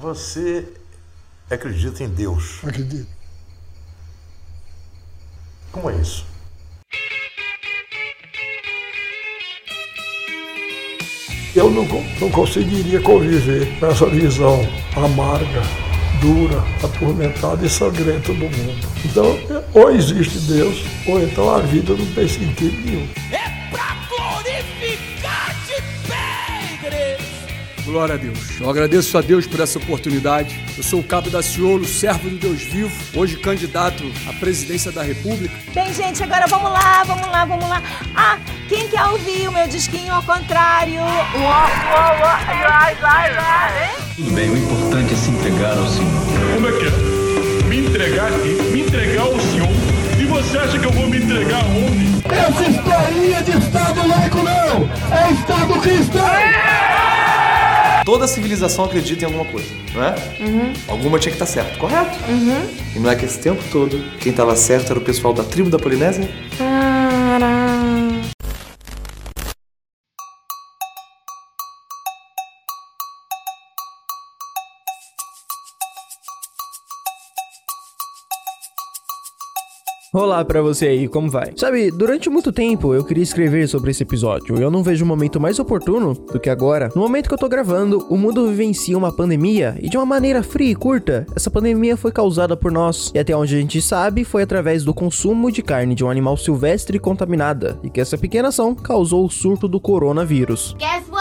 Você acredita em Deus? Acredito. Como é isso? Eu não, não conseguiria conviver com essa visão amarga, dura, atormentada e sangrenta do mundo. Então, ou existe Deus, ou então a vida não tem sentido nenhum. Glória a Deus. Eu agradeço a Deus por essa oportunidade. Eu sou o Cabo da Ciolo, servo do Deus vivo, hoje candidato à presidência da República. Bem, gente, agora vamos lá, vamos lá, vamos lá. Ah, quem quer ouvir o meu disquinho ao contrário? Tudo bem, o importante é se entregar ao Senhor. Como é que é? Me entregar aqui? Me entregar ao Senhor? E você acha que eu vou me entregar aonde? Essa historinha de Estado laico não! É Estado cristão! Toda civilização acredita em alguma coisa, não é? Alguma tinha que estar certo, correto? E não é que esse tempo todo quem estava certo era o pessoal da tribo da Polinésia? Olá pra você aí, como vai? Sabe, durante muito tempo eu queria escrever sobre esse episódio e eu não vejo um momento mais oportuno do que agora. No momento que eu tô gravando, o mundo vivencia uma pandemia e de uma maneira fria e curta, essa pandemia foi causada por nós e até onde a gente sabe foi através do consumo de carne de um animal silvestre contaminada e que essa pequena ação causou o surto do coronavírus. Guess!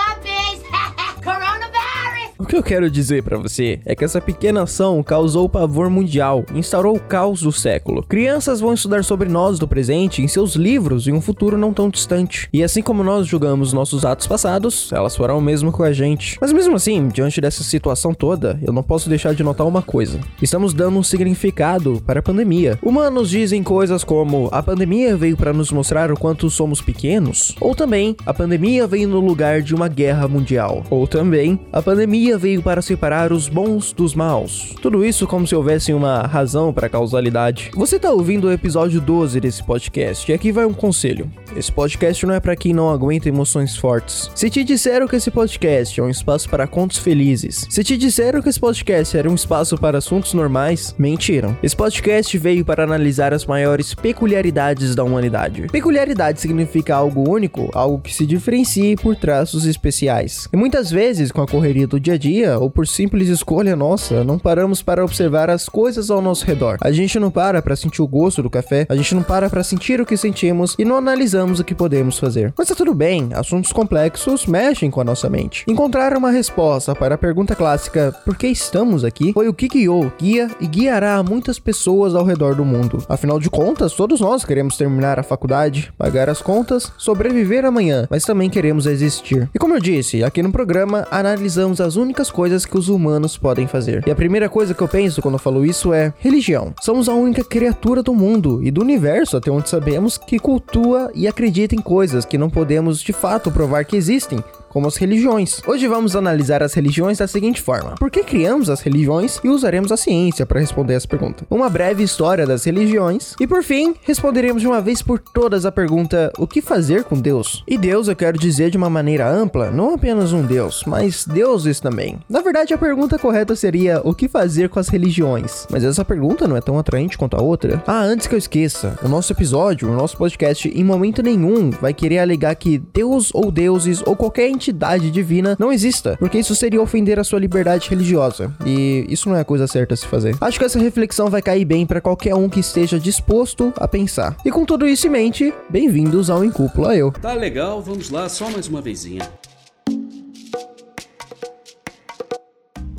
O que eu quero dizer pra você é que essa pequena ação causou pavor mundial, instaurou o caos do século. Crianças vão estudar sobre nós do presente em seus livros em um futuro não tão distante. E assim como nós julgamos nossos atos passados, elas farão o mesmo com a gente. Mas mesmo assim, diante dessa situação toda, eu não posso deixar de notar uma coisa. Estamos dando um significado para a pandemia. Humanos dizem coisas como a pandemia veio para nos mostrar o quanto somos pequenos, ou também a pandemia veio no lugar de uma guerra mundial, ou também a pandemia veio para separar os bons dos maus. Tudo isso como se houvesse uma razão para causalidade. Você tá ouvindo o episódio 12 desse podcast e aqui vai um conselho. Esse podcast não é para quem não aguenta emoções fortes. Se te disseram que esse podcast é um espaço para contos felizes, se te disseram que esse podcast era um espaço para assuntos normais, mentiram. Esse podcast veio para analisar as maiores peculiaridades da humanidade. Peculiaridade significa algo único, algo que se diferencie por traços especiais. E muitas vezes, com a correria do dia a dia, ou por simples escolha nossa, não paramos para observar as coisas ao nosso redor. A gente não para para sentir o gosto do café, a gente não para para sentir o que sentimos e não analisamos o que podemos fazer. Mas tá tudo bem, assuntos complexos mexem com a nossa mente. Encontrar uma resposta para a pergunta clássica por que estamos aqui foi o que guiou, guia e guiará muitas pessoas ao redor do mundo. Afinal de contas, todos nós queremos terminar a faculdade, pagar as contas, sobreviver amanhã, mas também queremos existir. E como eu disse, aqui no programa analisamos as únicas coisas que os humanos podem fazer. E a primeira coisa que eu penso quando eu falo isso é religião. Somos a única criatura do mundo e do universo, até onde sabemos, que cultua e acredita em coisas que não podemos de fato provar que existem, como as religiões. Hoje vamos analisar as religiões da seguinte forma: por que criamos as religiões e usaremos a ciência para responder essa pergunta? Uma breve história das religiões e por fim responderemos de uma vez por todas a pergunta: o que fazer com Deus? E Deus eu quero dizer de uma maneira ampla, não apenas um Deus, mas deuses também. Na verdade a pergunta correta seria: o que fazer com as religiões? Mas essa pergunta não é tão atraente quanto a outra. Ah, antes que eu esqueça, o nosso episódio, o nosso podcast em momento nenhum vai querer alegar que Deus ou deuses ou qualquer entidade divina não exista, porque isso seria ofender a sua liberdade religiosa. E isso não é a coisa certa a se fazer. Acho que essa reflexão vai cair bem para qualquer um que esteja disposto a pensar. E com tudo isso em mente, bem-vindos ao Incúpula Eu. Tá legal, vamos lá, só mais uma vezinha.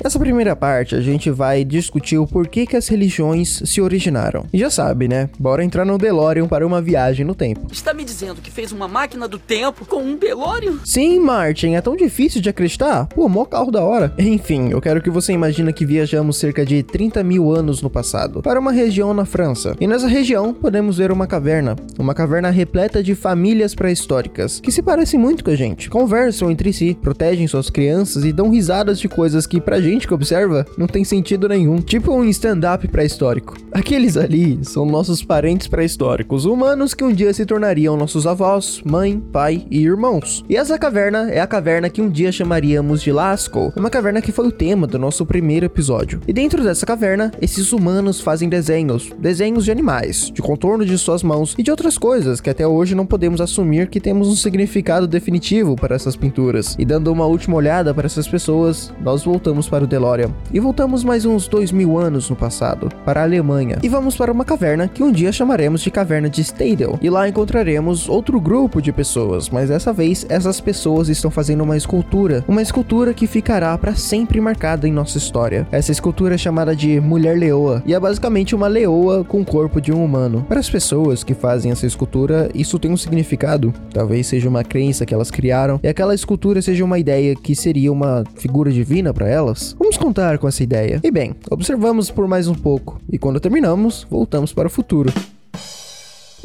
Nessa primeira parte, a gente vai discutir o porquê que as religiões se originaram. E já sabe, né? Bora entrar no DeLorean para uma viagem no tempo. Está me dizendo que fez uma máquina do tempo com um DeLorean? Sim, Martin, é tão difícil de acreditar? Pô, mó carro da hora. Enfim, eu quero que você imagine que viajamos cerca de 30 mil anos no passado, para uma região na França. E nessa região, podemos ver uma caverna. Uma caverna repleta de famílias pré-históricas, que se parecem muito com a gente. Conversam entre si, protegem suas crianças e dão risadas de coisas que pra gente gente que observa, não tem sentido nenhum. Tipo um stand-up pré-histórico. Aqueles ali são nossos parentes pré-históricos, humanos que um dia se tornariam nossos avós, mãe, pai e irmãos. E essa caverna é a caverna que um dia chamaríamos de Lascaux, uma caverna que foi o tema do nosso primeiro episódio. E dentro dessa caverna, esses humanos fazem desenhos, desenhos de animais, de contorno de suas mãos e de outras coisas que até hoje não podemos assumir que temos um significado definitivo para essas pinturas. E dando uma última olhada para essas pessoas, nós voltamos para o DeLorean. E voltamos mais uns dois mil anos no passado, para a Alemanha. E vamos para uma caverna que um dia chamaremos de Caverna de Stadel. E lá encontraremos outro grupo de pessoas, mas dessa vez essas pessoas estão fazendo uma escultura. Uma escultura que ficará para sempre marcada em nossa história. Essa escultura é chamada de Mulher Leoa e é basicamente uma leoa com o corpo de um humano. Para as pessoas que fazem essa escultura, isso tem um significado. Talvez seja uma crença que elas criaram e aquela escultura seja uma ideia que seria uma figura divina para elas. Vamos contar com essa ideia. E bem, observamos por mais um pouco e quando terminamos, voltamos para o futuro.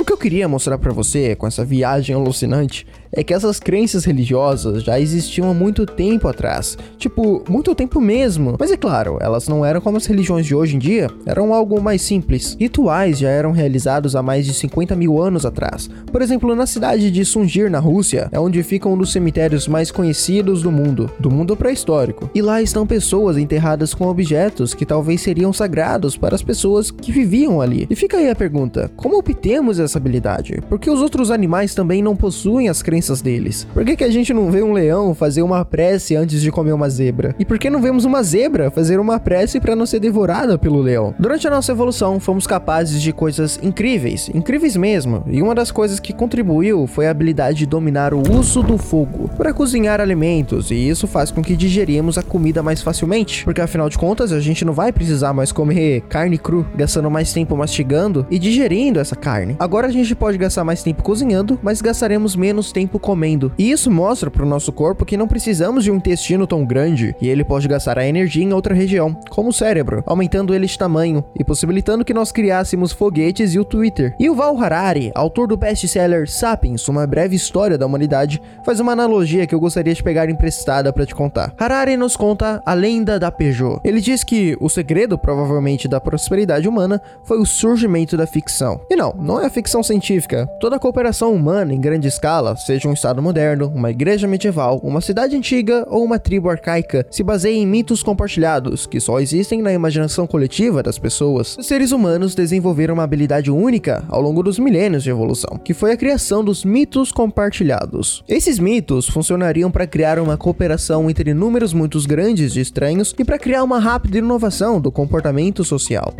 O que eu queria mostrar para você com essa viagem alucinante é que essas crenças religiosas já existiam há muito tempo atrás. Tipo, muito tempo mesmo. Mas é claro, elas não eram como as religiões de hoje em dia, eram algo mais simples. Rituais já eram realizados há mais de 50 mil anos atrás. Por exemplo, na cidade de Sungir, na Rússia, é onde ficam um dos cemitérios mais conhecidos do mundo, do mundo pré-histórico. E lá estão pessoas enterradas com objetos que talvez seriam sagrados para as pessoas que viviam ali. E fica aí a pergunta: como obtemos essa habilidade? Porque os outros animais também não possuem as crenças crenças deles. Por que, que a gente não vê um leão fazer uma prece antes de comer uma zebra? E por que não vemos uma zebra fazer uma prece para não ser devorada pelo leão? Durante a nossa evolução, fomos capazes de coisas incríveis, incríveis mesmo. E uma das coisas que contribuiu foi a habilidade de dominar o uso do fogo para cozinhar alimentos, e isso faz com que digerimos a comida mais facilmente, porque afinal de contas a gente não vai precisar mais comer carne cru, gastando mais tempo mastigando e digerindo essa carne. Agora a gente pode gastar mais tempo cozinhando, mas gastaremos menos tempo tempo comendo. E isso mostra para o nosso corpo que não precisamos de um intestino tão grande e ele pode gastar a energia em outra região, como o cérebro, aumentando ele de tamanho e possibilitando que nós criássemos foguetes e o Twitter. E o Val Harari, autor do best-seller Sapiens, uma breve história da humanidade, faz uma analogia que eu gostaria de pegar emprestada para te contar. Harari nos conta a lenda da Peugeot. Ele diz que o segredo, provavelmente, da prosperidade humana foi o surgimento da ficção. E não, não é a ficção científica. Toda a cooperação humana em grande escala, seja seja um estado moderno, uma igreja medieval, uma cidade antiga ou uma tribo arcaica, se baseia em mitos compartilhados, que só existem na imaginação coletiva das pessoas. Os seres humanos desenvolveram uma habilidade única ao longo dos milênios de evolução, que foi a criação dos mitos compartilhados. Esses mitos funcionariam para criar uma cooperação entre números muito grandes de estranhos e para criar uma rápida inovação do comportamento social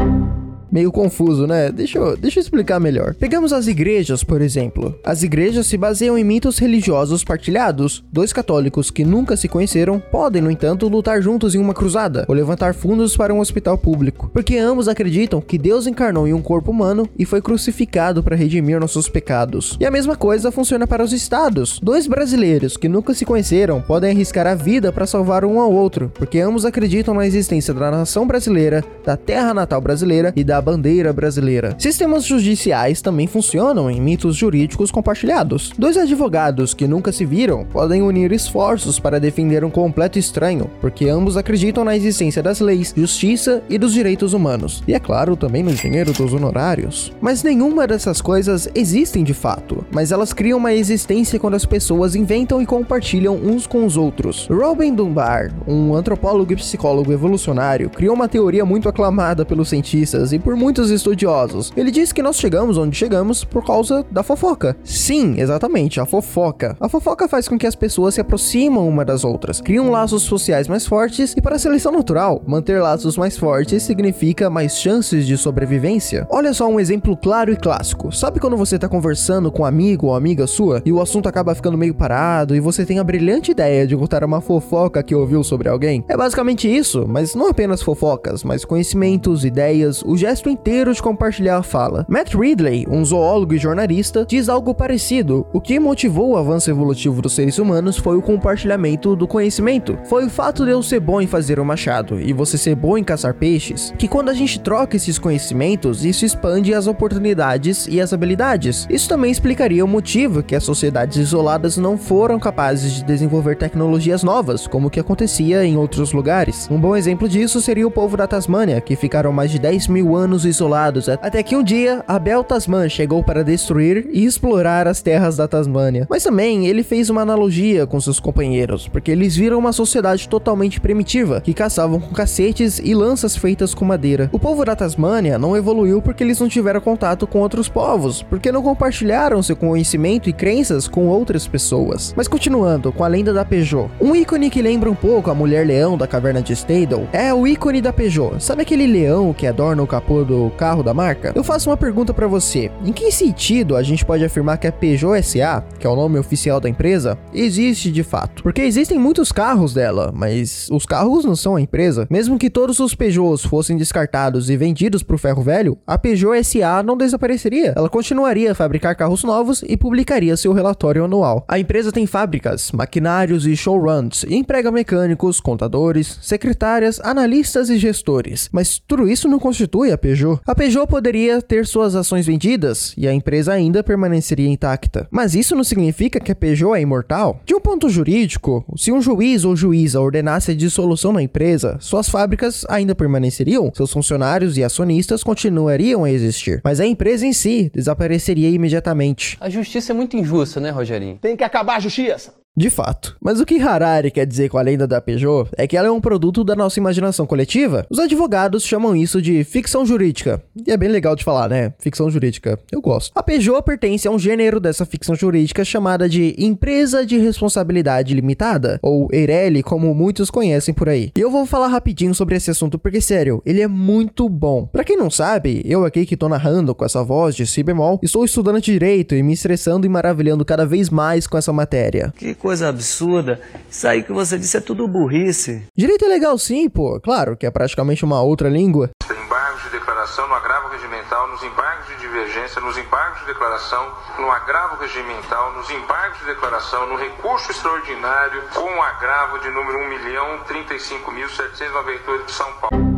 meio confuso, né? Deixa eu, deixa eu explicar melhor. Pegamos as igrejas, por exemplo. As igrejas se baseiam em mitos religiosos partilhados. Dois católicos que nunca se conheceram podem, no entanto, lutar juntos em uma cruzada ou levantar fundos para um hospital público, porque ambos acreditam que Deus encarnou em um corpo humano e foi crucificado para redimir nossos pecados. E a mesma coisa funciona para os estados. Dois brasileiros que nunca se conheceram podem arriscar a vida para salvar um ao outro, porque ambos acreditam na existência da nação brasileira, da terra natal brasileira e da bandeira brasileira. Sistemas judiciais também funcionam em mitos jurídicos compartilhados. Dois advogados que nunca se viram podem unir esforços para defender um completo estranho, porque ambos acreditam na existência das leis, justiça e dos direitos humanos. E é claro, também no dinheiro dos honorários. Mas nenhuma dessas coisas existem de fato, mas elas criam uma existência quando as pessoas inventam e compartilham uns com os outros. Robin Dunbar, um antropólogo e psicólogo evolucionário, criou uma teoria muito aclamada pelos cientistas e por por muitos estudiosos. Ele diz que nós chegamos onde chegamos por causa da fofoca. Sim, exatamente, a fofoca. A fofoca faz com que as pessoas se aproximam uma das outras, criam laços sociais mais fortes e para a seleção natural, manter laços mais fortes significa mais chances de sobrevivência. Olha só um exemplo claro e clássico. Sabe quando você está conversando com um amigo ou amiga sua e o assunto acaba ficando meio parado e você tem a brilhante ideia de contar uma fofoca que ouviu sobre alguém? É basicamente isso, mas não apenas fofocas, mas conhecimentos, ideias, o gesto texto inteiro de compartilhar a fala. Matt Ridley, um zoólogo e jornalista, diz algo parecido. O que motivou o avanço evolutivo dos seres humanos foi o compartilhamento do conhecimento. Foi o fato de eu ser bom em fazer o machado e você ser bom em caçar peixes, que quando a gente troca esses conhecimentos, isso expande as oportunidades e as habilidades. Isso também explicaria o motivo que as sociedades isoladas não foram capazes de desenvolver tecnologias novas, como o que acontecia em outros lugares. Um bom exemplo disso seria o povo da Tasmânia, que ficaram mais de 10 mil anos isolados, até que um dia Abel Tasman chegou para destruir e explorar as terras da Tasmânia. Mas também ele fez uma analogia com seus companheiros, porque eles viram uma sociedade totalmente primitiva, que caçavam com cacetes e lanças feitas com madeira. O povo da Tasmânia não evoluiu porque eles não tiveram contato com outros povos, porque não compartilharam seu conhecimento e crenças com outras pessoas. Mas continuando com a lenda da Peugeot, um ícone que lembra um pouco a mulher leão da caverna de Stadel é o ícone da Peugeot. Sabe aquele leão que adorna o capô do carro da marca? Eu faço uma pergunta para você: em que sentido a gente pode afirmar que a Peugeot SA, que é o nome oficial da empresa, existe de fato? Porque existem muitos carros dela, mas os carros não são a empresa. Mesmo que todos os Peugeots fossem descartados e vendidos para o ferro velho, a Peugeot SA não desapareceria. Ela continuaria a fabricar carros novos e publicaria seu relatório anual. A empresa tem fábricas, maquinários e showruns, e emprega mecânicos, contadores, secretárias, analistas e gestores. Mas tudo isso não constitui a Peugeot. A Peugeot poderia ter suas ações vendidas e a empresa ainda permaneceria intacta. Mas isso não significa que a Peugeot é imortal? De um ponto jurídico, se um juiz ou juíza ordenasse a dissolução da empresa, suas fábricas ainda permaneceriam, seus funcionários e acionistas continuariam a existir, mas a empresa em si desapareceria imediatamente. A justiça é muito injusta, né, Rogerinho? Tem que acabar a justiça. De fato. Mas o que Harari quer dizer com a lenda da Peugeot é que ela é um produto da nossa imaginação coletiva. Os advogados chamam isso de ficção jurídica. E é bem legal de falar, né? Ficção jurídica. Eu gosto. A Peugeot pertence a um gênero dessa ficção jurídica chamada de empresa de responsabilidade limitada, ou EIRELI, como muitos conhecem por aí. E eu vou falar rapidinho sobre esse assunto porque, sério, ele é muito bom. Para quem não sabe, eu aqui que tô narrando com essa voz de si bemol, estou estudando direito e me estressando e maravilhando cada vez mais com essa matéria. Que coisa absurda. Isso aí que você disse é tudo burrice. Direito é legal sim, pô. Claro que é praticamente uma outra língua. Embargos de declaração no agravo regimental, nos embargos de divergência, nos embargos de declaração, no agravo regimental, nos embargos de declaração, no recurso extraordinário com agravo de número 1.035.798 de São Paulo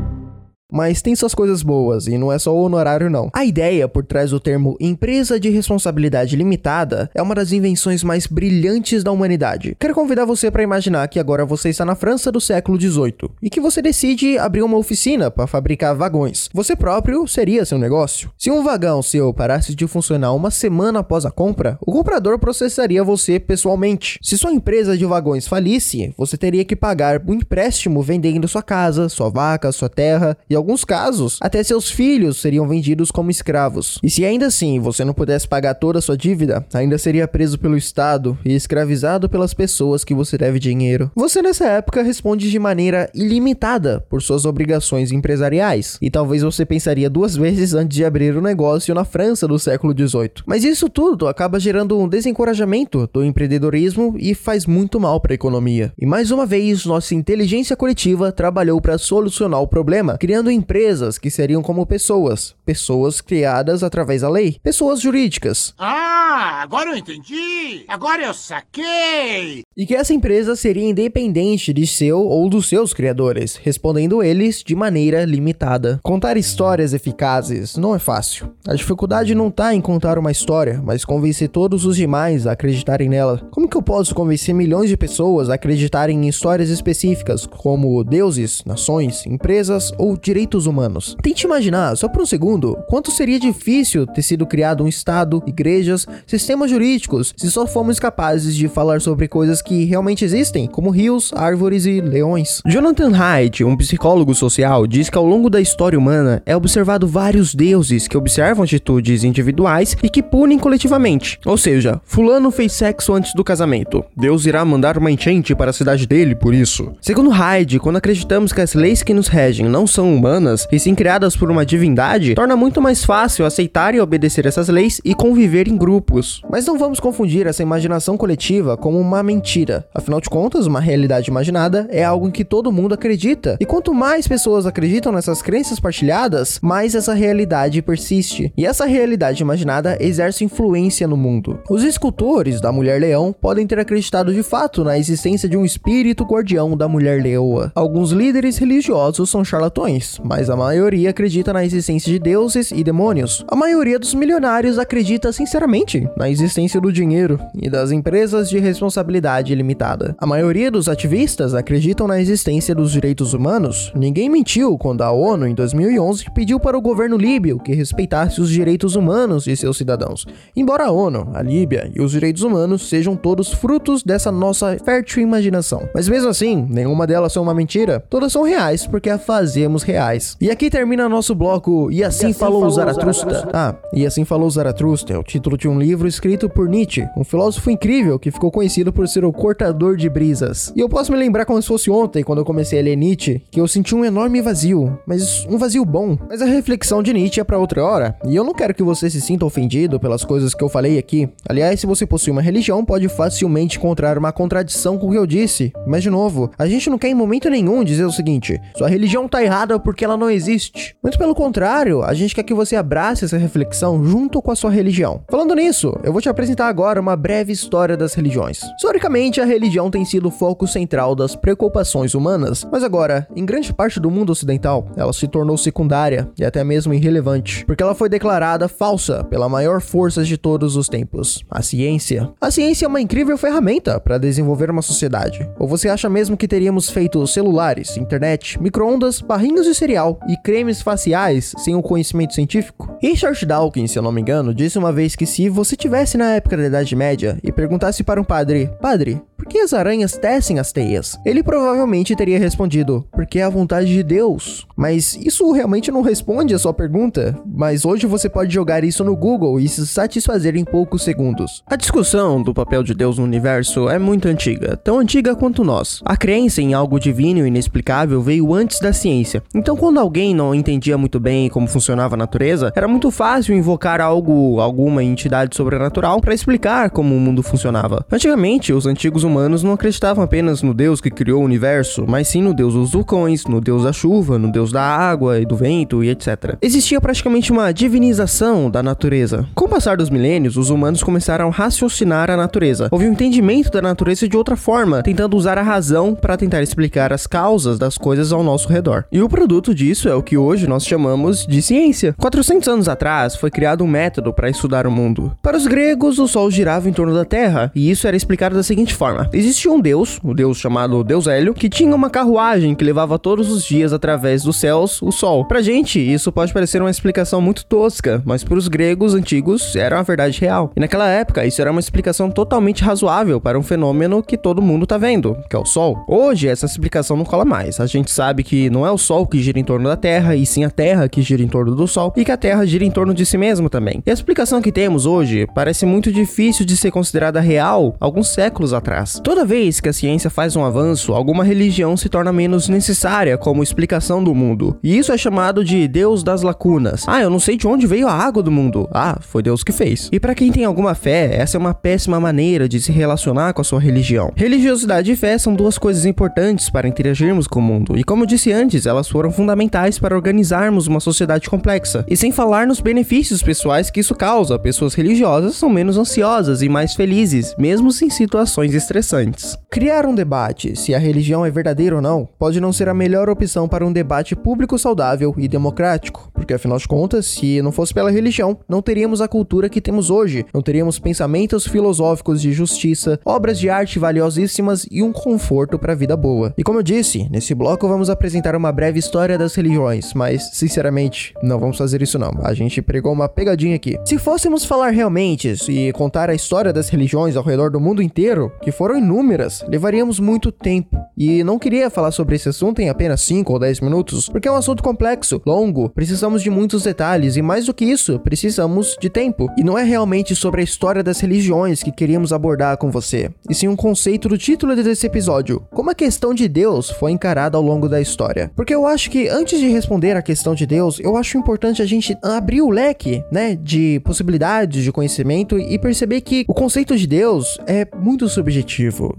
mas tem suas coisas boas e não é só o honorário não. A ideia por trás do termo empresa de responsabilidade limitada é uma das invenções mais brilhantes da humanidade. Quero convidar você para imaginar que agora você está na França do século 18 e que você decide abrir uma oficina para fabricar vagões. Você próprio seria seu negócio. Se um vagão seu parasse de funcionar uma semana após a compra, o comprador processaria você pessoalmente. Se sua empresa de vagões falisse, você teria que pagar um empréstimo vendendo sua casa, sua vaca, sua terra e casos, até seus filhos seriam vendidos como escravos. E se ainda assim você não pudesse pagar toda a sua dívida, ainda seria preso pelo Estado e escravizado pelas pessoas que você deve dinheiro. Você nessa época responde de maneira ilimitada por suas obrigações empresariais. E talvez você pensaria duas vezes antes de abrir o um negócio na França do século XVIII. Mas isso tudo acaba gerando um desencorajamento do empreendedorismo e faz muito mal para a economia. E mais uma vez, nossa inteligência coletiva trabalhou para solucionar o problema, criando empresas que seriam como pessoas, pessoas criadas através da lei, pessoas jurídicas. Ah, agora eu entendi! Agora eu saquei! E que essa empresa seria independente de seu ou dos seus criadores, respondendo eles de maneira limitada. Contar histórias eficazes não é fácil. A dificuldade não está em contar uma história, mas convencer todos os demais a acreditarem nela. Como que eu posso convencer milhões de pessoas a acreditarem em histórias específicas, como deuses, nações, empresas ou direitos humanos? Tente imaginar, só por um segundo, quanto seria difícil ter sido criado um Estado, igrejas, sistemas jurídicos, se só fomos capazes de falar sobre coisas que realmente existem, como rios, árvores e leões. Jonathan Haidt, um psicólogo social, diz que ao longo da história humana é observado vários deuses que observam atitudes individuais e que punem coletivamente. Ou seja, fulano fez sexo antes do casamento. Deus irá mandar uma enchente para a cidade dele por isso. Segundo Haidt, quando acreditamos que as leis que nos regem não são humanas, humanas, e sim criadas por uma divindade, torna muito mais fácil aceitar e obedecer essas leis e conviver em grupos. Mas não vamos confundir essa imaginação coletiva como uma mentira. Afinal de contas, uma realidade imaginada é algo em que todo mundo acredita. E quanto mais pessoas acreditam nessas crenças partilhadas, mais essa realidade persiste. E essa realidade imaginada exerce influência no mundo. Os escultores da Mulher Leão podem ter acreditado de fato na existência de um espírito guardião da Mulher Leoa. Alguns líderes religiosos são charlatões, mas a maioria acredita na existência de deuses e demônios. A maioria dos milionários acredita sinceramente na existência do dinheiro e das empresas de responsabilidade limitada. A maioria dos ativistas acreditam na existência dos direitos humanos. Ninguém mentiu quando a ONU, em 2011, pediu para o governo líbio que respeitasse os direitos humanos de seus cidadãos. Embora a ONU, a Líbia e os direitos humanos sejam todos frutos dessa nossa fértil imaginação. Mas mesmo assim, nenhuma delas são uma mentira. Todas são reais porque a fazemos reais. E aqui termina nosso bloco E assim, e assim falou, falou. Zaratustra. Ah, E assim falou Zaratustra é o título de um livro escrito por Nietzsche, um filósofo incrível que ficou conhecido por ser o cortador de brisas. E eu posso me lembrar como se fosse ontem, quando eu comecei a ler Nietzsche, que eu senti um enorme vazio, mas um vazio bom. Mas a reflexão de Nietzsche é para outra hora, e eu não quero que você se sinta ofendido pelas coisas que eu falei aqui. Aliás, se você possui uma religião, pode facilmente encontrar uma contradição com o que eu disse. Mas de novo, a gente não quer em momento nenhum dizer o seguinte: sua religião tá errada porque ela não existe. Muito pelo contrário, a gente quer que você abrace essa reflexão junto com a sua religião. Falando nisso, eu vou te apresentar agora uma breve história das religiões. Historicamente, a religião tem sido o foco central das preocupações humanas, mas agora, em grande parte do mundo ocidental, ela se tornou secundária e até mesmo irrelevante, porque ela foi declarada falsa pela maior força de todos os tempos, a ciência. A ciência é uma incrível ferramenta para desenvolver uma sociedade. Ou você acha mesmo que teríamos feito celulares, internet, microondas, barrinhos de cereal e cremes faciais sem o conhecimento científico? Richard Dawkins, se eu não me engano, disse uma vez que se você tivesse na época da Idade Média e perguntasse para um padre, padre, por que as aranhas tecem as teias? Ele provavelmente teria respondido, porque é a vontade de Deus. Mas isso realmente não responde a sua pergunta, mas hoje você pode jogar isso no Google e se satisfazer em poucos segundos. A discussão do papel de Deus no universo é muito antiga, tão antiga quanto nós. A crença em algo divino e inexplicável veio antes da ciência. Então, quando alguém não entendia muito bem como funcionava a natureza, era muito fácil invocar algo, alguma entidade sobrenatural para explicar como o mundo funcionava. Antigamente, os antigos humanos não acreditavam apenas no Deus que criou o universo, mas sim no Deus dos vulcões, no Deus da chuva, no Deus da água e do vento e etc. Existia praticamente uma divinização da natureza. Com o passar dos milênios, os humanos começaram a raciocinar a natureza. Houve um entendimento da natureza de outra forma, tentando usar a razão para tentar explicar as causas das coisas ao nosso redor. E o produto disso é o que hoje nós chamamos de ciência. 400 anos atrás foi criado um método para estudar o mundo. Para os gregos, o Sol girava em torno da Terra, e isso era explicado da seguinte forma: existia um deus, o deus chamado Deus Hélio, que tinha uma carruagem que levava todos os dias através dos céus o Sol. Pra gente, isso pode parecer uma explicação muito tosca, mas para os gregos antigos era uma verdade real. E naquela época, isso era uma explicação totalmente razoável para um fenômeno que todo mundo tá vendo, que é o Sol. Hoje, essa explicação não cola mais. A gente sabe que não é o Sol que gira em torno da Terra, e sim a Terra que gira em torno do Sol, e que a Terra gira em torno de si mesmo também. E a explicação que temos hoje parece muito difícil de ser considerada real alguns séculos atrás. Toda vez que a ciência faz um avanço, alguma religião se torna menos necessária como explicação do mundo. E isso é chamado de Deus das lacunas. Ah, eu não sei de onde veio a água do mundo. Ah, foi Deus que fez. E para quem tem alguma fé, essa é uma péssima maneira de se relacionar com a sua religião. Religiosidade e fé são duas coisas importantes para interagirmos com o mundo. E como eu disse antes, elas foram fundamentais para organizarmos uma sociedade complexa. E sem falar nos benefícios pessoais que isso causa, pessoas religiosas são menos ansiosas e mais felizes, mesmo em situações estressantes. Criar um debate se a religião é verdadeira ou não pode não ser a melhor opção para um debate público saudável e democrático, porque afinal de contas, se não fosse pela religião, não teríamos a cultura que temos hoje, não teríamos pensamentos filosóficos de justiça, obras de arte valiosíssimas e um conforto para a vida boa. E como eu disse, nesse bloco vamos apresentar uma breve história das religiões, mas sinceramente, não vamos fazer isso não. A gente pregou uma pegadinha aqui. Se fôssemos falar realmente e contar a história das religiões ao redor do mundo inteiro, que foram foram inúmeras, levaríamos muito tempo. E não queria falar sobre esse assunto em apenas 5 ou 10 minutos, porque é um assunto complexo, longo, precisamos de muitos detalhes e mais do que isso, precisamos de tempo. E não é realmente sobre a história das religiões que queríamos abordar com você, e sim um conceito do título desse episódio: como a questão de Deus foi encarada ao longo da história. Porque eu acho que antes de responder a questão de Deus, eu acho importante a gente abrir o leque, né, de possibilidades de conhecimento e perceber que o conceito de Deus é muito subjetivo,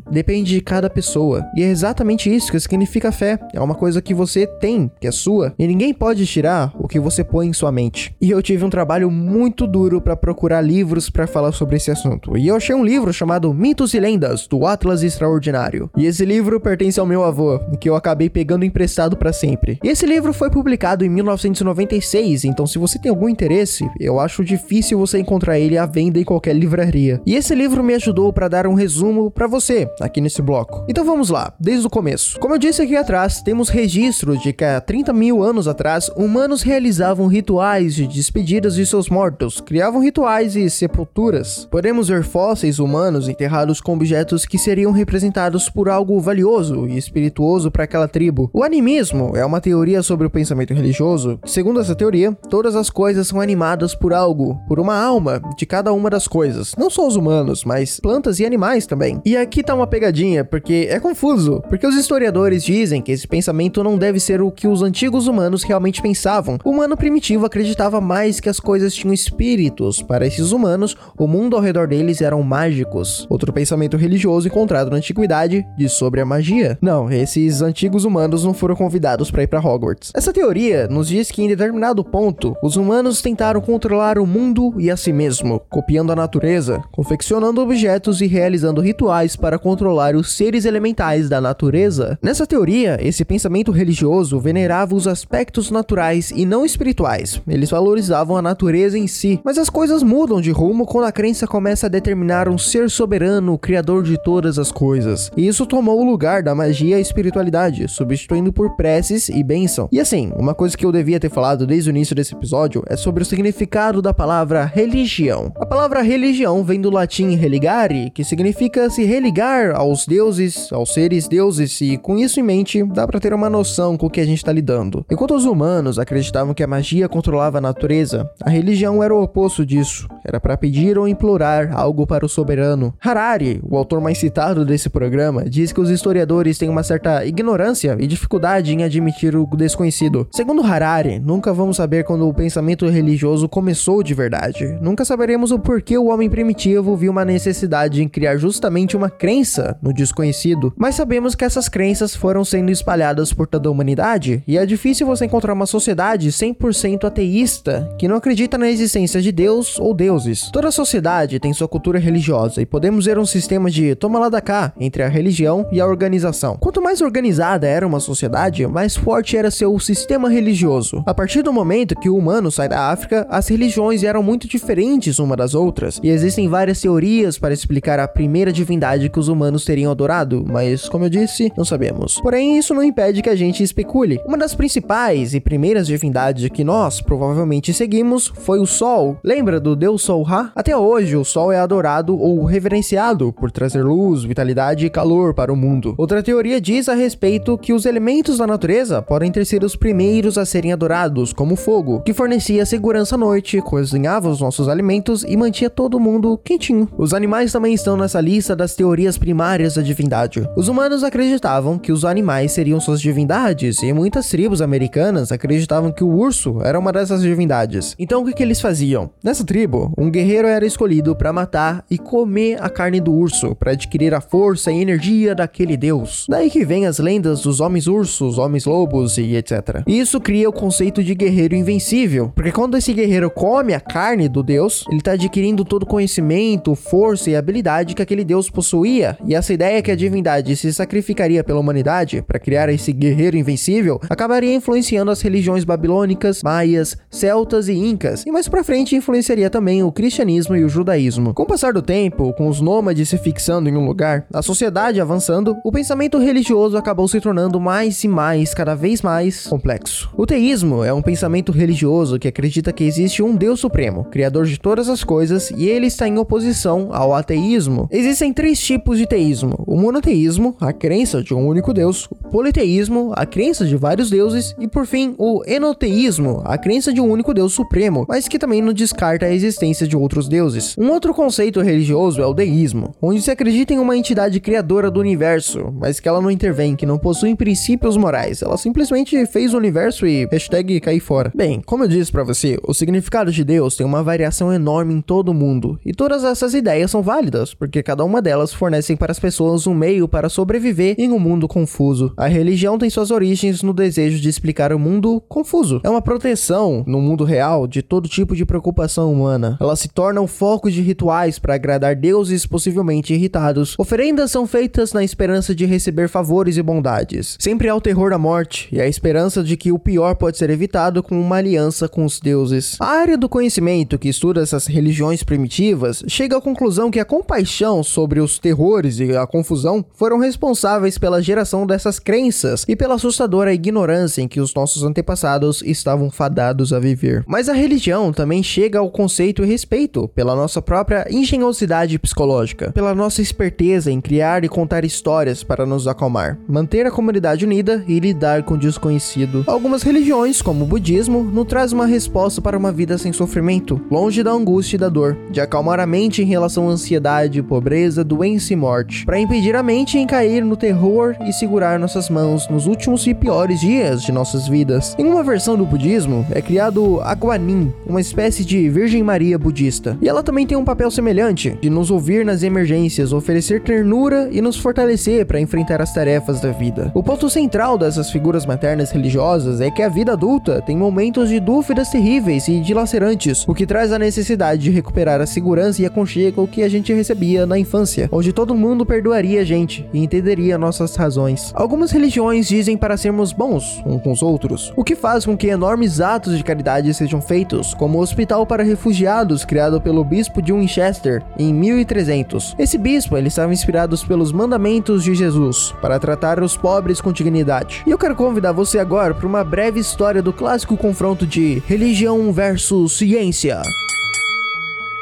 depende de cada pessoa. E é exatamente isso que significa fé. É uma coisa que você tem, que é sua, e ninguém pode tirar o que você põe em sua mente. E eu tive um trabalho muito duro para procurar livros para falar sobre esse assunto. E eu achei um livro chamado Mitos e Lendas do Atlas Extraordinário. E esse livro pertence ao meu avô, que eu acabei pegando emprestado para sempre. E esse livro foi publicado em 1996, então se você tem algum interesse, eu acho difícil você encontrar ele à venda em qualquer livraria. E esse livro me ajudou para dar um resumo para você aqui nesse bloco. Então vamos lá, desde o começo. Como eu disse aqui atrás, temos registros de que há 30 mil anos atrás, humanos realizavam rituais de despedidas de seus mortos, criavam rituais e sepulturas. Podemos ver fósseis humanos enterrados com objetos que seriam representados por algo valioso e espirituoso para aquela tribo. O animismo é uma teoria sobre o pensamento religioso. Segundo essa teoria, todas as coisas são animadas por algo, por uma alma de cada uma das coisas. Não só os humanos, mas plantas e animais também. E aqui tá uma pegadinha, porque é confuso, porque os historiadores dizem que esse pensamento não deve ser o que os antigos humanos realmente pensavam. O humano primitivo acreditava mais que as coisas tinham espíritos. Para esses humanos, o mundo ao redor deles eram mágicos. Outro pensamento religioso encontrado na antiguidade diz sobre a magia. Não, esses antigos humanos não foram convidados para ir para Hogwarts. Essa teoria nos diz que em determinado ponto, os humanos tentaram controlar o mundo e a si mesmo, copiando a natureza, confeccionando objetos e realizando rituais para controlar os seres elementais da natureza. Nessa teoria, esse pensamento religioso venerava os aspectos naturais e não espirituais. Eles valorizavam a natureza em si. Mas as coisas mudam de rumo quando a crença começa a determinar um ser soberano, criador de todas as coisas. E isso tomou o lugar da magia e espiritualidade, substituindo por preces e bênção. E assim, uma coisa que eu devia ter falado desde o início desse episódio é sobre o significado da palavra religião. A palavra religião vem do latim religare, que significa se religar aos deuses, aos seres deuses, e com isso em mente, dá para ter uma noção com o que a gente está lidando. Enquanto os humanos acreditavam que a magia controlava a natureza, a religião era o oposto disso. Era para pedir ou implorar algo para o soberano. Harari, o autor mais citado desse programa, diz que os historiadores têm uma certa ignorância e dificuldade em admitir o desconhecido. Segundo Harari, nunca vamos saber quando o pensamento religioso começou de verdade. Nunca saberemos o porquê o homem primitivo viu uma necessidade em criar justamente uma crença no desconhecido, mas sabemos que essas crenças foram sendo espalhadas por toda a humanidade e é difícil você encontrar uma sociedade 100% ateísta que não acredita na existência de Deus ou deuses. Toda sociedade tem sua cultura religiosa e podemos ver um sistema de toma lá da cá entre a religião e a organização. Quanto mais organizada era uma sociedade, mais forte era seu sistema religioso. A partir do momento que o humano sai da África, as religiões eram muito diferentes uma das outras e existem várias teorias para explicar a primeira divindade que os humanos teriam adorado, mas como eu disse, não sabemos. Porém, isso não impede que a gente especule. Uma das principais e primeiras divindades que nós provavelmente seguimos foi o Sol. Lembra do deus Sol Ra? Até hoje, o Sol é adorado ou reverenciado por trazer luz, vitalidade e calor para o mundo. Outra teoria diz a respeito que os elementos da natureza podem ter sido os primeiros a serem adorados, como o fogo, que fornecia segurança à noite, cozinhava os nossos alimentos e mantinha todo mundo quentinho. Os animais também estão nessa lista das teorias primárias da divindade. Os humanos acreditavam que os animais seriam suas divindades e muitas tribos americanas acreditavam que o urso era uma dessas divindades. Então o que, que eles faziam? Nessa tribo, um guerreiro era escolhido para matar e comer a carne do urso para adquirir a força e energia daquele deus. Daí que vem as lendas dos homens ursos, homens lobos e etc. E isso cria o conceito de guerreiro invencível, porque quando esse guerreiro come a carne do deus, ele está adquirindo todo o conhecimento, força e habilidade que aquele deus possuía. E essa ideia que a divindade se sacrificaria pela humanidade para criar esse guerreiro invencível acabaria influenciando as religiões babilônicas, maias, celtas e incas, e mais para frente influenciaria também o cristianismo e o judaísmo. Com o passar do tempo, com os nômades se fixando em um lugar, a sociedade avançando, o pensamento religioso acabou se tornando mais e mais, cada vez mais complexo. O teísmo é um pensamento religioso que acredita que existe um Deus supremo, criador de todas as coisas, e ele está em oposição ao ateísmo. Existem três tipos de teísmo: o monoteísmo, a crença de um único Deus, o politeísmo, a crença de vários deuses e, por fim, o enoteísmo, a crença de um único Deus supremo, mas que também não descarta a existência de outros deuses. Um outro conceito religioso é o deísmo, onde se acredita em uma entidade criadora do universo, mas que ela não intervém, que não possui princípios morais. Ela simplesmente fez o universo e hashtag cair fora. Bem, como eu disse para você, o significado de Deus tem uma variação enorme em todo o mundo, e todas essas ideias são válidas, porque cada uma delas fornecem para as pessoas um meio para sobreviver em um mundo confuso. A religião tem suas origens no desejo de explicar o mundo confuso. É uma proteção no mundo real de todo tipo de preocupação humana. Ela se torna o foco de rituais para agradar deuses possivelmente irritados. Oferendas são feitas na esperança de receber favores e bondades. Sempre há o terror da morte e a esperança de que o pior pode ser evitado com uma aliança com os deuses. A área do conhecimento que estuda essas religiões primitivas chega à conclusão que a compaixão sobre os terrores e a confusão foram responsáveis pela geração dessas crenças e pela assustadora ignorância em que os nossos antepassados estavam fadados a viver. Mas a religião também chega ao conceito e respeito pela nossa própria engenhosidade psicológica, pela nossa esperteza em criar e contar histórias para nos acalmar, manter a comunidade unida e lidar com o desconhecido. Algumas religiões, como o budismo, nos traz uma resposta para uma vida sem sofrimento, longe da angústia e da dor, de acalmar a mente em relação à ansiedade, pobreza, doença e morte, para impedir a mente em cair no terror e segurar nossas mãos nos últimos e piores dias de nossas vidas. Em uma versão do budismo, é criado a Guanin, uma espécie de Virgem Maria budista, e ela também tem um papel semelhante, de nos ouvir nas emergências, oferecer ternura e nos fortalecer para enfrentar as tarefas da vida. O ponto central dessas figuras maternas religiosas é que a vida adulta tem momentos de dúvidas terríveis e dilacerantes, o que traz a necessidade de recuperar a segurança e aconchego que a gente recebia na infância, onde todo mundo perdoaria a gente e entenderia nossas razões. Algumas religiões dizem para sermos bons uns com os outros, o que faz com que enormes atos de caridade sejam feitos, como o Hospital para Refugiados criado pelo bispo de Winchester em 1300. Esse bispo ele estava inspirado pelos mandamentos de Jesus para tratar os pobres com dignidade. E eu quero convidar você agora para uma breve história do clássico confronto de religião versus ciência.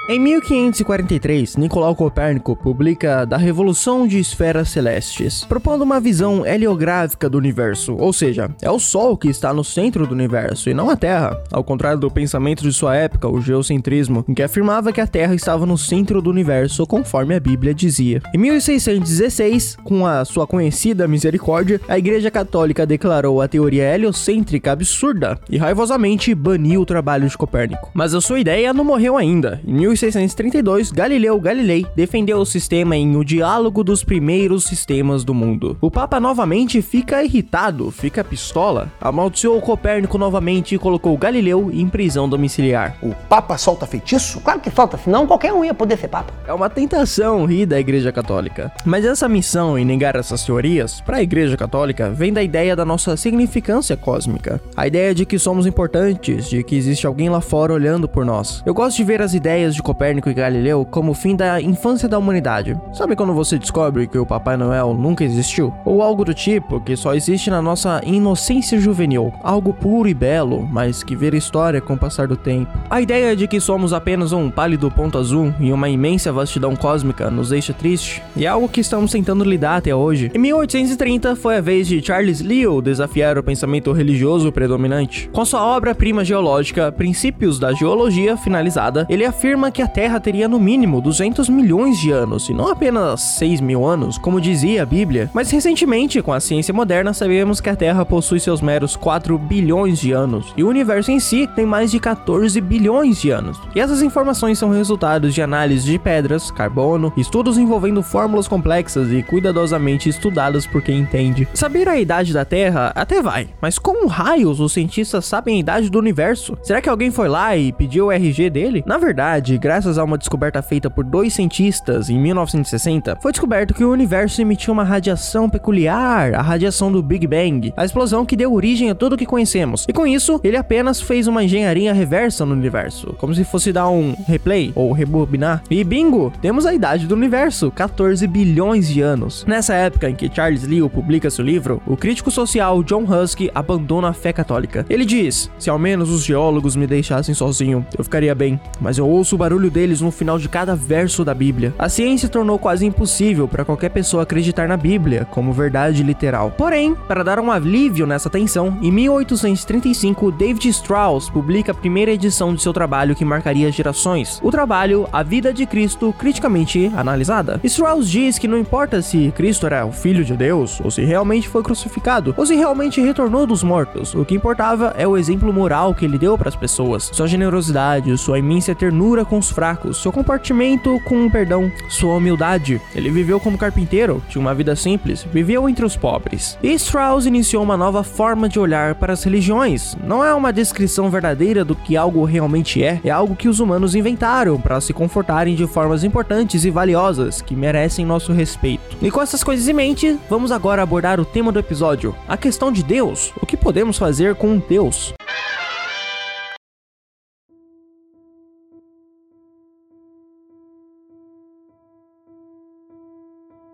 Em 1543, Nicolau Copérnico publica Da Revolução de Esferas Celestes, propondo uma visão heliográfica do universo, ou seja, é o Sol que está no centro do universo e não a Terra, ao contrário do pensamento de sua época, o geocentrismo, em que afirmava que a Terra estava no centro do universo, conforme a Bíblia dizia. Em 1616, com a sua conhecida misericórdia, a Igreja Católica declarou a teoria heliocêntrica absurda e raivosamente baniu o trabalho de Copérnico. Mas a sua ideia não morreu ainda. Em 1632, Galileu Galilei defendeu o sistema em O Diálogo dos Primeiros Sistemas do Mundo. O Papa novamente fica irritado, fica pistola, amaldiçoou Copérnico novamente e colocou Galileu em prisão domiciliar. O Papa solta feitiço? Claro que solta, senão qualquer um ia poder ser Papa. É uma tentação rir da Igreja Católica. Mas essa missão em negar essas teorias, para a Igreja Católica, vem da ideia da nossa significância cósmica. A ideia de que somos importantes, de que existe alguém lá fora olhando por nós. Eu gosto de ver as ideias de Copérnico e Galileu como o fim da infância da humanidade. Sabe quando você descobre que o Papai Noel nunca existiu? Ou algo do tipo que só existe na nossa inocência juvenil, algo puro e belo, mas que vira história com o passar do tempo. A ideia de que somos apenas um pálido ponto azul em uma imensa vastidão cósmica nos deixa triste, e é algo que estamos tentando lidar até hoje. Em 1830 foi a vez de Charles Lyell desafiar o pensamento religioso predominante. Com sua obra-prima geológica, Princípios da Geologia, finalizada, ele afirma que a Terra teria no mínimo 200 milhões de anos, e não apenas 6 mil anos, como dizia a Bíblia. Mas recentemente, com a ciência moderna, sabemos que a Terra possui seus meros 4 bilhões de anos, e o universo em si tem mais de 14 bilhões de anos. E essas informações são resultados de análise de pedras, carbono, estudos envolvendo fórmulas complexas e cuidadosamente estudadas por quem entende. Saber a idade da Terra até vai, mas como raios os cientistas sabem a idade do universo? Será que alguém foi lá e pediu o RG dele? Na verdade, graças a uma descoberta feita por dois cientistas em 1960, foi descoberto que o universo emitia uma radiação peculiar, a radiação do Big Bang, a explosão que deu origem a tudo que conhecemos. E com isso, ele apenas fez uma engenharia reversa no universo, como se fosse dar um replay ou rebobinar. E bingo, temos a idade do universo, 14 bilhões de anos. Nessa época em que Charles Lyell publica seu livro, o crítico social John Husky abandona a fé católica. Ele diz: "Se ao menos os geólogos me deixassem sozinho, eu ficaria bem, mas eu ouço o barulho barulho deles no final de cada verso da Bíblia. A ciência tornou quase impossível para qualquer pessoa acreditar na Bíblia como verdade literal. Porém, para dar um alívio nessa tensão, em 1835, David Strauss publica a primeira edição de seu trabalho que marcaria gerações, o trabalho A Vida de Cristo Criticamente Analisada. Strauss diz que não importa se Cristo era o Filho de Deus, ou se realmente foi crucificado, ou se realmente retornou dos mortos, o que importava é o exemplo moral que ele deu para as pessoas, sua generosidade, sua imensa ternura com os fracos, seu compartimento com o perdão, sua humildade. Ele viveu como carpinteiro, tinha uma vida simples, viveu entre os pobres. E Strauss iniciou uma nova forma de olhar para as religiões. Não é uma descrição verdadeira do que algo realmente é, é algo que os humanos inventaram para se confortarem de formas importantes e valiosas que merecem nosso respeito. E com essas coisas em mente, vamos agora abordar o tema do episódio: a questão de Deus. O que podemos fazer com Deus?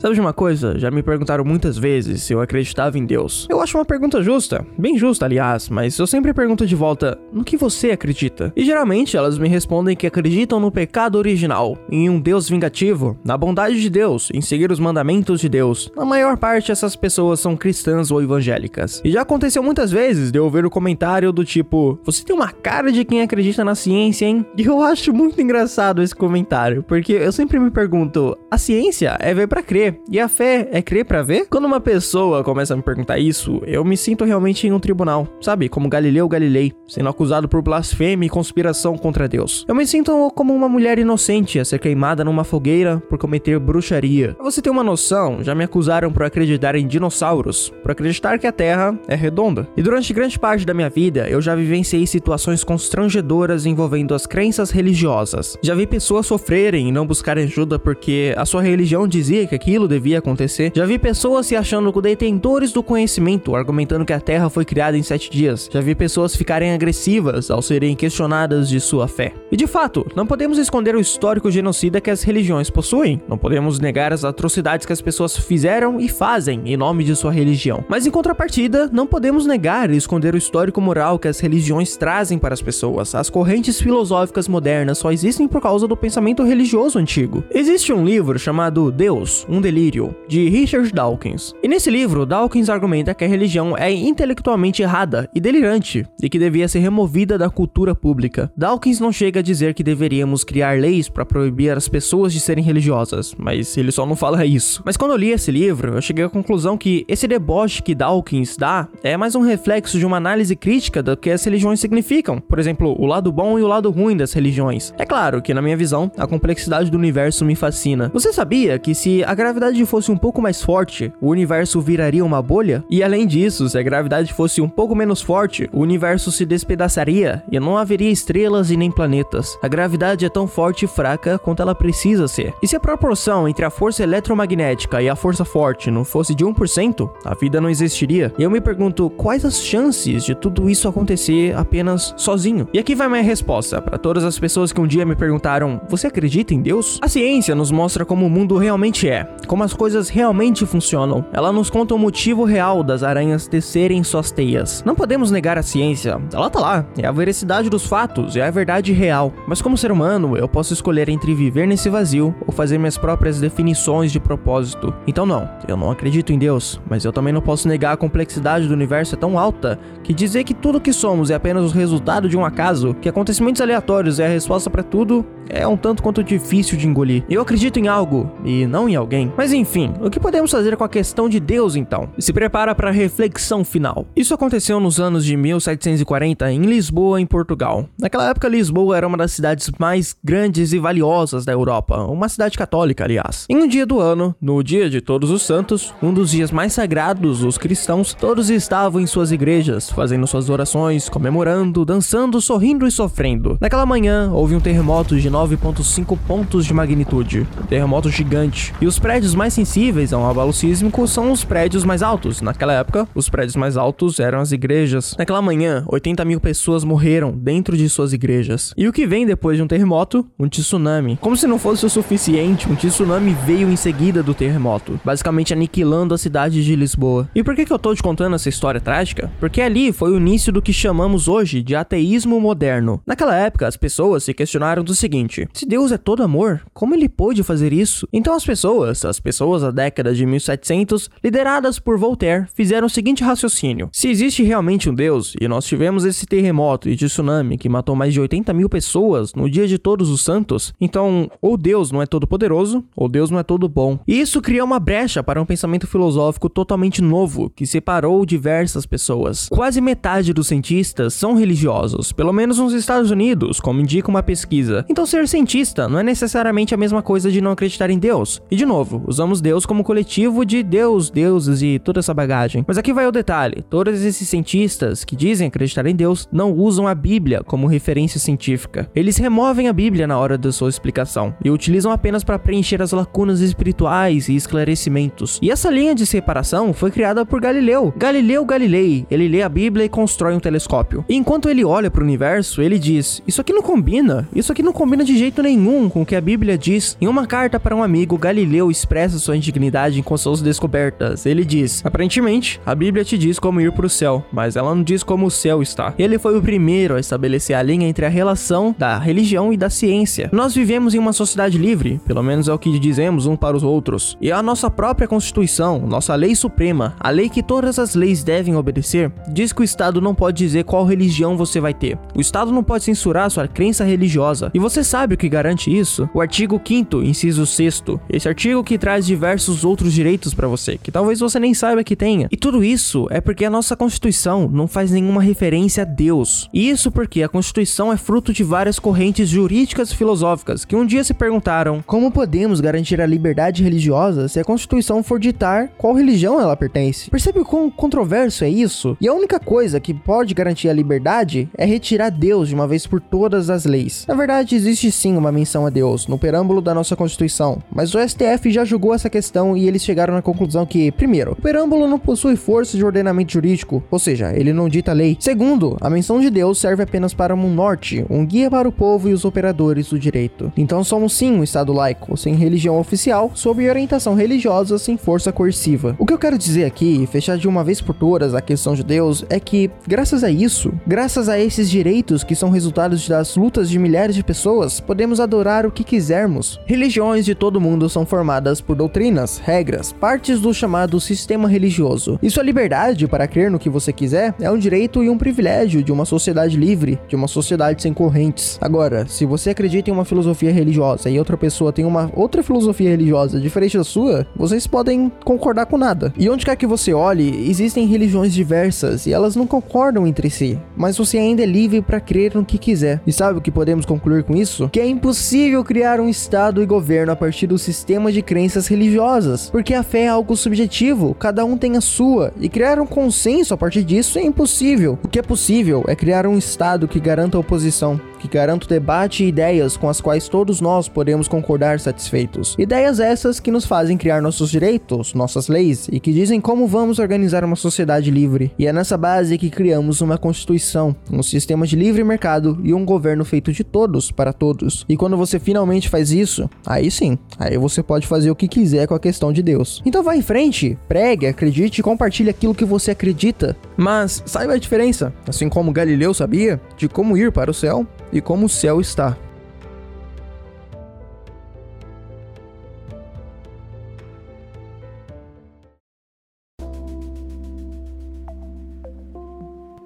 Sabe de uma coisa? Já me perguntaram muitas vezes se eu acreditava em Deus. Eu acho uma pergunta justa, bem justa, aliás, mas eu sempre pergunto de volta: no que você acredita? E geralmente elas me respondem que acreditam no pecado original, em um Deus vingativo, na bondade de Deus, em seguir os mandamentos de Deus. Na maior parte, essas pessoas são cristãs ou evangélicas. E já aconteceu muitas vezes de eu ver o comentário do tipo: Você tem uma cara de quem acredita na ciência, hein? E eu acho muito engraçado esse comentário, porque eu sempre me pergunto: a ciência é ver pra crer. E a fé é crer para ver? Quando uma pessoa começa a me perguntar isso, eu me sinto realmente em um tribunal, sabe? Como Galileu Galilei, sendo acusado por blasfêmia e conspiração contra Deus. Eu me sinto como uma mulher inocente a ser queimada numa fogueira por cometer bruxaria. Pra você ter uma noção, já me acusaram por acreditar em dinossauros, por acreditar que a Terra é redonda. E durante grande parte da minha vida, eu já vivenciei situações constrangedoras envolvendo as crenças religiosas. Já vi pessoas sofrerem e não buscarem ajuda porque a sua religião dizia que aquilo devia acontecer. Já vi pessoas se achando detentores do conhecimento, argumentando que a Terra foi criada em sete dias. Já vi pessoas ficarem agressivas ao serem questionadas de sua fé. E de fato, não podemos esconder o histórico genocida que as religiões possuem. Não podemos negar as atrocidades que as pessoas fizeram e fazem em nome de sua religião. Mas em contrapartida, não podemos negar e esconder o histórico moral que as religiões trazem para as pessoas. As correntes filosóficas modernas só existem por causa do pensamento religioso antigo. Existe um livro chamado Deus, um delírio, de Richard Dawkins. E nesse livro, Dawkins argumenta que a religião é intelectualmente errada e delirante e que devia ser removida da cultura pública. Dawkins não chega a dizer que deveríamos criar leis para proibir as pessoas de serem religiosas, mas ele só não fala isso. Mas quando eu li esse livro, eu cheguei à conclusão que esse deboche que Dawkins dá é mais um reflexo de uma análise crítica do que as religiões significam. Por exemplo, o lado bom e o lado ruim das religiões. É claro que, na minha visão, a complexidade do universo me fascina. Você sabia que se a gravidade fosse um pouco mais forte, o universo viraria uma bolha? E além disso, se a gravidade fosse um pouco menos forte, o universo se despedaçaria e não haveria estrelas e nem planetas. A gravidade é tão forte e fraca quanto ela precisa ser. E se a proporção entre a força eletromagnética e a força forte não fosse de 1%, a vida não existiria. E eu me pergunto quais as chances de tudo isso acontecer apenas sozinho? E aqui vai minha resposta para todas as pessoas que um dia me perguntaram: Você acredita em Deus? A ciência nos mostra como o mundo realmente é, como as coisas realmente funcionam. Ela nos conta o motivo real das aranhas tecerem suas teias. Não podemos negar a ciência, ela tá lá, é a veracidade dos fatos, é a verdade real. Mas como ser humano, eu posso escolher entre viver nesse vazio ou fazer minhas próprias definições de propósito. Então não, eu não acredito em Deus, mas eu também não posso negar a complexidade do universo é tão alta que dizer que tudo que somos é apenas o resultado de um acaso, que acontecimentos aleatórios é a resposta para tudo, é um tanto quanto difícil de engolir. Eu acredito em algo e não em alguém. Mas enfim, o que podemos fazer com a questão de Deus então? Se prepara para a reflexão final. Isso aconteceu nos anos de 1740 em Lisboa, em Portugal. Naquela época, Lisboa era uma das cidades mais grandes e valiosas da Europa, uma cidade católica, aliás. Em um dia do ano, no dia de Todos os Santos, um dos dias mais sagrados dos cristãos, todos estavam em suas igrejas, fazendo suas orações, comemorando, dançando, sorrindo e sofrendo. Naquela manhã, houve um terremoto de 9.5 pontos de magnitude, terremoto gigante, e os prédios mais sensíveis a um abalo sísmico são os prédios mais altos. Naquela época, os prédios mais altos eram as igrejas. Naquela manhã, 80 mil pessoas morreram dentro de suas igrejas. E o que vem depois de um terremoto? Um tsunami. Como se não fosse o suficiente, um tsunami veio em seguida do terremoto, basicamente aniquilando a cidade de Lisboa. E por que, que eu tô te contando essa história trágica? Porque ali foi o início do que chamamos hoje de ateísmo moderno. Naquela época, as pessoas se questionaram do seguinte seguinte: se Deus é todo amor, como ele pôde fazer isso? Então as pessoas, as pessoas da década de 1700, lideradas por Voltaire, fizeram o seguinte raciocínio: se existe realmente um Deus e nós tivemos esse terremoto e tsunami que matou mais de 80 mil pessoas no dia de Todos os Santos, então ou Deus não é todo poderoso ou Deus não é todo bom. E isso criou uma brecha para um pensamento filosófico totalmente novo que separou diversas pessoas. Quase metade dos cientistas são religiosos, pelo menos nos Estados Unidos, como indica uma pesquisa. Então ser cientista não é necessariamente a mesma coisa de não acreditar em Deus. E de novo, usamos Deus como coletivo de Deus, deuses e toda essa bagagem. Mas aqui vai o detalhe: todos esses cientistas que dizem acreditar em Deus não usam a Bíblia como referência científica. Eles removem a Bíblia na hora da sua explicação e utilizam apenas para preencher as lacunas espirituais e esclarecimentos. E essa linha de separação foi criada por Galileu. Galileu Galilei, ele lê a Bíblia e constrói um telescópio. E enquanto ele olha para o universo, ele diz: Isso aqui não combina, isso aqui não combina de jeito nenhum com o que a Bíblia diz. Em uma carta para um amigo, Galileu expressa sua indignidade com suas descobertas. Ele diz: Aparentemente, a Bíblia te diz como ir para o céu, mas ela não diz como o céu está. Ele foi o primeiro a estabelecer a linha entre a relação da religião e da ciência. Nós vivemos em uma sociedade livre, pelo menos é o que dizemos um para os outros. E a nossa própria Constituição, nossa lei suprema, a lei que todas as leis devem obedecer, diz que o Estado não pode dizer qual religião você vai ter. O Estado não pode censurar sua crença religiosa. E você sabe o que garante isso? O artigo 5 inciso 6 esse artigo que traz diversos outros direitos para você, que talvez você nem saiba que tenha. E tudo isso é porque a nossa Constituição não faz nenhuma referência a Deus. E isso porque a Constituição é fruto de várias correntes jurídicas e filosóficas que um dia se perguntaram como podemos garantir a liberdade religiosa se a Constituição for ditar qual religião ela pertence. Percebe o quão controverso é isso? E a única coisa que pode garantir a liberdade é retirar Deus de uma vez por todas as leis. Na verdade, existe sim uma menção a Deus no preâmbulo da nossa Constituição, mas o STF já julgou essa questão e eles chegaram na conclusão que, primeiro, o preâmbulo não possui força de ordenamento jurídico, ou seja, ele não dita lei. Segundo, a menção de Deus serve apenas para um norte, um guia para o povo e os operadores do direito. Então somos sim um Estado laico, sem religião oficial, sob orientação religiosa, sem força coerciva. O que eu quero dizer aqui, e fechar de uma vez por todas a questão de Deus, é que, graças a isso, graças a esses direitos que são resultados das lutas de milhares de pessoas, podemos adorar o que quisermos. Religiões de todo mundo são formadas por doutrinas, regras, partes do chamado sistema religioso. E sua liberdade para crer no que você quiser é um direito e um privilégio de uma sociedade livre, de uma sociedade sem correntes. Agora, se você acredita em uma filosofia religiosa e outra pessoa tem uma outra filosofia religiosa diferente da sua, vocês podem concordar com nada. E onde quer que você olhe, existem religiões diversas e elas não concordam entre si, mas você ainda é livre para crer no que quiser. E sabe o que podemos concluir com isso? Que é impossível criar um estado e governo a partir do sistema de crenças religiosas, porque a fé é algo subjetivo, cada um tem a sua, e criar um consenso a partir disso é impossível. O que é possível é criar um estado que garanta a oposição, que garanta o debate e ideias com as quais todos nós podemos concordar satisfeitos. Ideias essas que nos fazem criar nossos direitos, nossas leis e que dizem como vamos organizar uma sociedade livre. E é nessa base que criamos uma constituição, um sistema de livre mercado e um governo feito de todos para todos. E quando você finalmente faz isso, aí sim, aí você pode fazer o que quiser com a questão de Deus. Então vá em frente, pregue, acredite e compartilhe aquilo que você acredita. Mas saiba a diferença, assim como Galileu sabia, de como ir para o céu e como o céu está.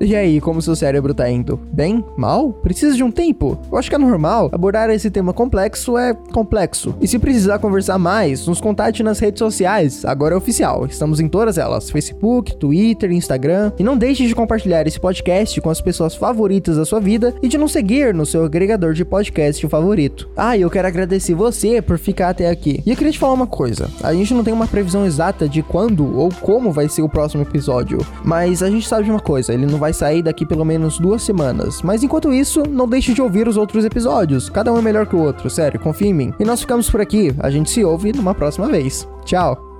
E aí, como seu cérebro tá indo? Bem? Mal? Precisa de um tempo? Eu acho que é normal. Abordar esse tema complexo é complexo. E se precisar conversar mais, nos contate nas redes sociais. Agora é oficial. Estamos em todas elas: Facebook, Twitter, Instagram. E não deixe de compartilhar esse podcast com as pessoas favoritas da sua vida e de nos seguir no seu agregador de podcast favorito. Ah, e eu quero agradecer você por ficar até aqui. E eu queria te falar uma coisa: a gente não tem uma previsão exata de quando ou como vai ser o próximo episódio, mas a gente sabe de uma coisa: ele não vai sair daqui pelo menos duas semanas. Mas enquanto isso, não deixe de ouvir os outros episódios. Cada um é melhor que o outro, sério, confia em mim. E nós ficamos por aqui. A gente se ouve numa próxima vez. Tchau!